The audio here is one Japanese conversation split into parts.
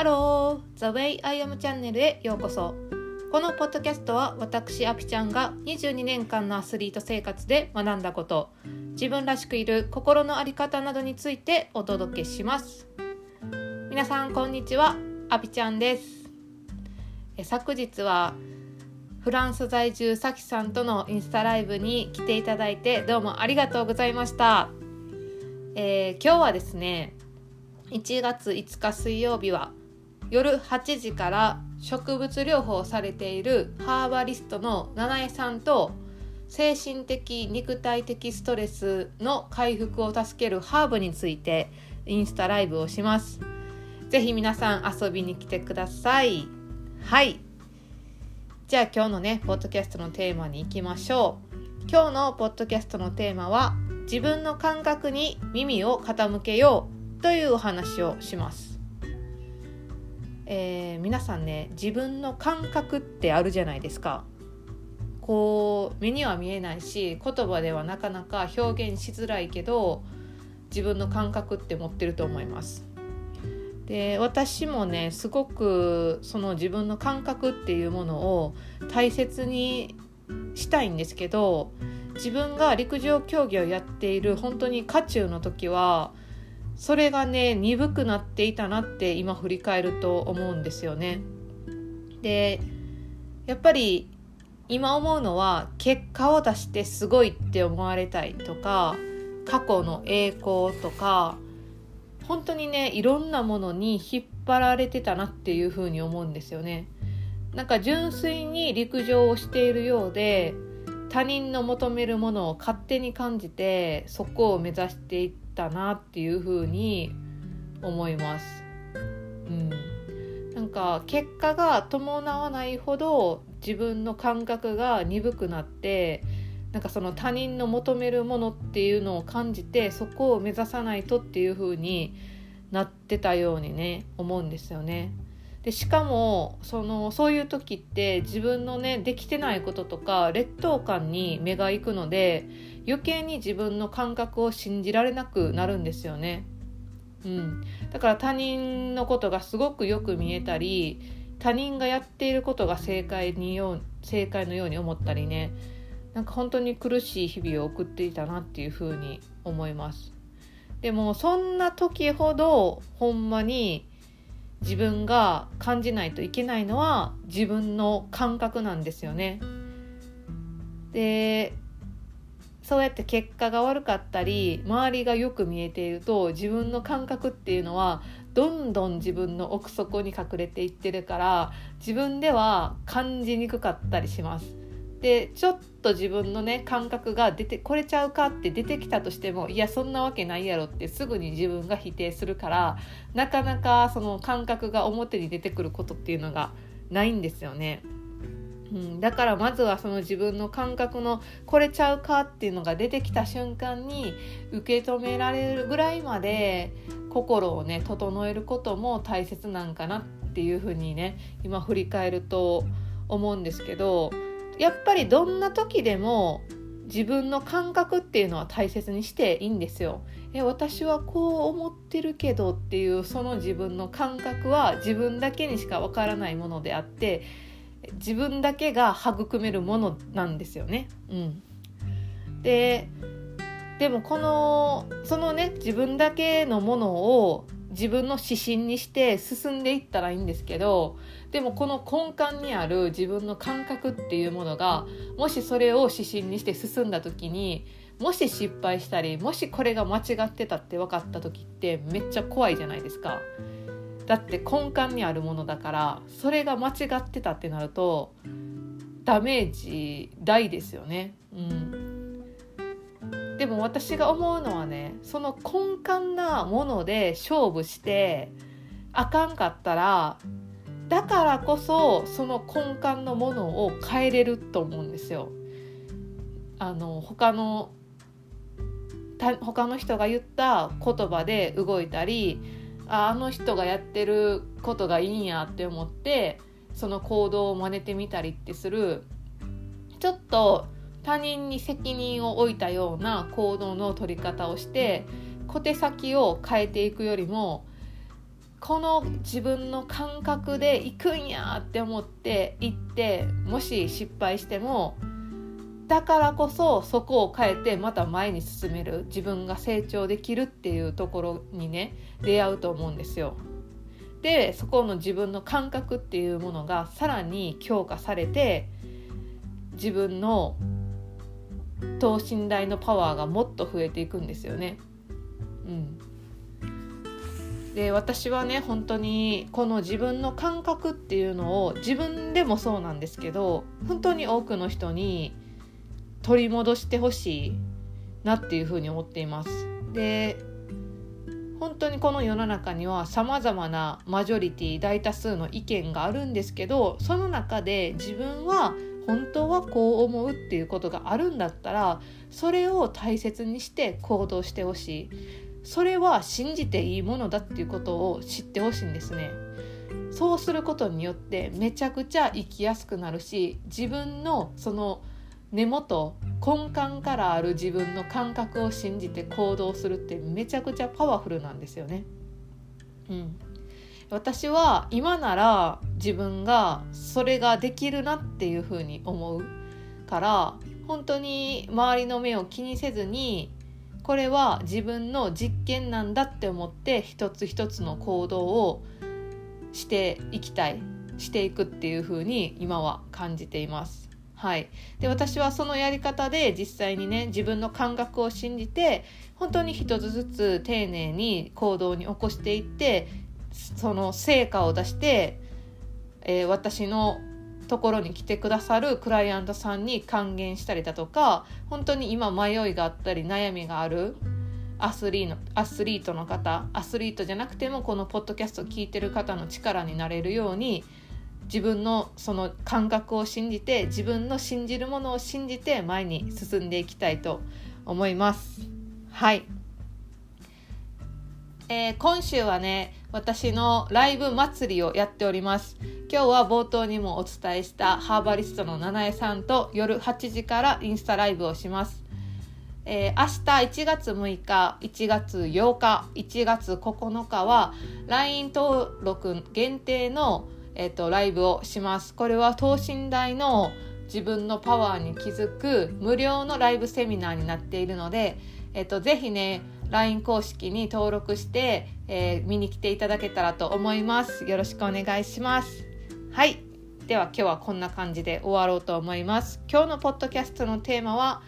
ハロー The Way I Am チャンネルへようこそ。このポッドキャストは私アピちゃんが22年間のアスリート生活で学んだこと。自分らしくいる心の在り方などについてお届けします。皆さんこんにちは。アピちゃんです。え昨日はフランス在住さきさんとのインスタライブに来ていただいてどうもありがとうございました、えー、今日はですね1月5日水曜日は夜8時から植物療法をされているハーバリストの七重さんと精神的肉体的ストレスの回復を助けるハーブについてインスタライブをします。ぜひ皆さん遊びに来てください。はい。じゃあ今日のね、ポッドキャストのテーマに行きましょう。今日のポッドキャストのテーマは自分の感覚に耳を傾けようというお話をします。えー、皆さんね自分の感覚ってあるじゃないですか。こう目には見えないし言葉ではなかなか表現しづらいけど自分の感覚って持ってると思います。で私もねすごくその自分の感覚っていうものを大切にしたいんですけど自分が陸上競技をやっている本当に渦中の時はそれがね鈍くなっていたなって今振り返ると思うんですよね。でやっぱり今思うのは結果を出してすごいって思われたいとか過去の栄光とか本当にねいろんなものに引っ張られてたなっていうふうに思うんですよね。なんか純粋に陸上をしているようで他人の求めるものを勝手に感じてそこを目指していったなっていうふうに思います。うん、なんか結果が伴わないほど自分の感覚が鈍くなってなんかその他人の求めるものっていうのを感じてそこを目指さないとっていう風になってたようにね思うんですよね。でしかもそのそういう時って自分のねできてないこととか劣等感に目が行くので余計に自分の感覚を信じられなくなるんですよね。うん、だから他人のことがすごくよく見えたり他人がやっていることが正解によう正解のように思ったりねなんか本当に苦しい日々を送っていたなっていうふうに思います。でもそんな時ほどほんまに自分が感じないといけないのは自分の感覚なんですよね。でそうやって結果が悪かったり周りがよく見えていると自分の感覚っていうのはどんどん自分の奥底に隠れていってるから自分では感じにくかったりします。でちょっと自分のね感覚が出てこれちゃうかって出てきたとしてもいやそんなわけないやろってすぐに自分が否定するからなかなかその感覚が表に出てくることっていうのがないんですよね。うん、だからまずはその自分の感覚のこれちゃうかっていうのが出てきた瞬間に受け止められるぐらいまで心をね整えることも大切なんかなっていうふうにね今振り返ると思うんですけどやっぱりどんな時でも自分の感覚っていうのは大切にしていいんですよ。え私はこう思ってるけどっていうその自分の感覚は自分だけにしかわからないものであって自分だけが育めるものなんですよね。うん、ででもこのそのね自分だけのものを自分の指針にして進んでいったらいいんですけどでもこの根幹にある自分の感覚っていうものがもしそれを指針にして進んだ時にもし失敗したりもしこれが間違ってたって分かった時ってめっちゃ怖いじゃないですか。だって根幹にあるものだからそれが間違ってたってなるとダメージ大ですよね。うんも私が思うのはねその根幹なもので勝負してあかんかったらだからこそその根幹のものを変えれると思うんですよ。あの他の他の人が言った言葉で動いたりああの人がやってることがいいんやって思ってその行動を真似てみたりってするちょっと他人に責任を置いたような行動の取り方をして小手先を変えていくよりもこの自分の感覚で行くんやって思って行ってもし失敗してもだからこそそこを変えてまた前に進める自分が成長できるっていうところにね出会うと思うんですよ。でそこの自分の感覚っていうものがさらに強化されて自分の等身大のパワーがもっと増えていくんですよね。うん、で私はね本当にこの自分の感覚っていうのを自分でもそうなんですけど本当に多くの人に取り戻してほしいなっていうふうに思っています。で本当にこの世の中にはさまざまなマジョリティ大多数の意見があるんですけどその中で自分は本当はこう思うっていうことがあるんだったらそれを大切にして行動してほしい。それは信じていいものだっていうことを知ってほしいんですね。そうすることによってめちゃくちゃ生きやすくなるし自分のその根元根幹からある自分の感覚を信じて行動するってめちゃくちゃパワフルなんですよね。うん、私は今なら自分がそれができるなっていうふうに思うから本当に周りの目を気にせずにこれは自分の実験なんだって思って一つ一つの行動をしていきたいしていくっていうふうに今は感じています。はい、で私はそのやり方で実際にね自分の感覚を信じて本当に一つずつ丁寧に行動に起こしていってその成果を出して、えー、私のところに来てくださるクライアントさんに還元したりだとか本当に今迷いがあったり悩みがあるアスリーのアスリートの方アスリートじゃなくてもこのポッドキャストを聞いてる方の力になれるように自分のその感覚を信じて自分の信じるものを信じて前に進んでいきたいと思います。はい、えー、今週はね私のライブ祭りをやっております今日は冒頭にもお伝えしたハーバリストの七重さんと夜8時からインスタライブをしますえー、明日1月6日1月8日1月9日は LINE 登録限定のえっ、ー、と、ライブをします。これは等身大の自分のパワーに気づく無料のライブセミナーになっているので、えっ、ー、と、ぜひね、LINE 公式に登録して、えー、見に来ていただけたらと思います。よろしくお願いします。はい。では今日はこんな感じで終わろうと思います。今日のポッドキャストのテーマは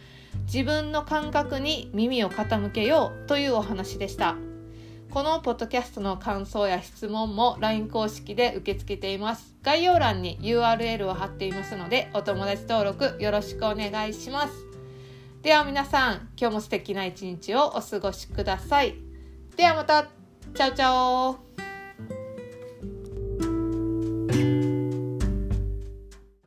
自分の感覚に耳を傾けようというお話でした。このポッドキャストの感想や質問も LINE 公式で受け付けています。概要欄に URL を貼っていますので、お友達登録よろしくお願いします。では皆さん、今日も素敵な一日をお過ごしください。ではまた、チャオチャオ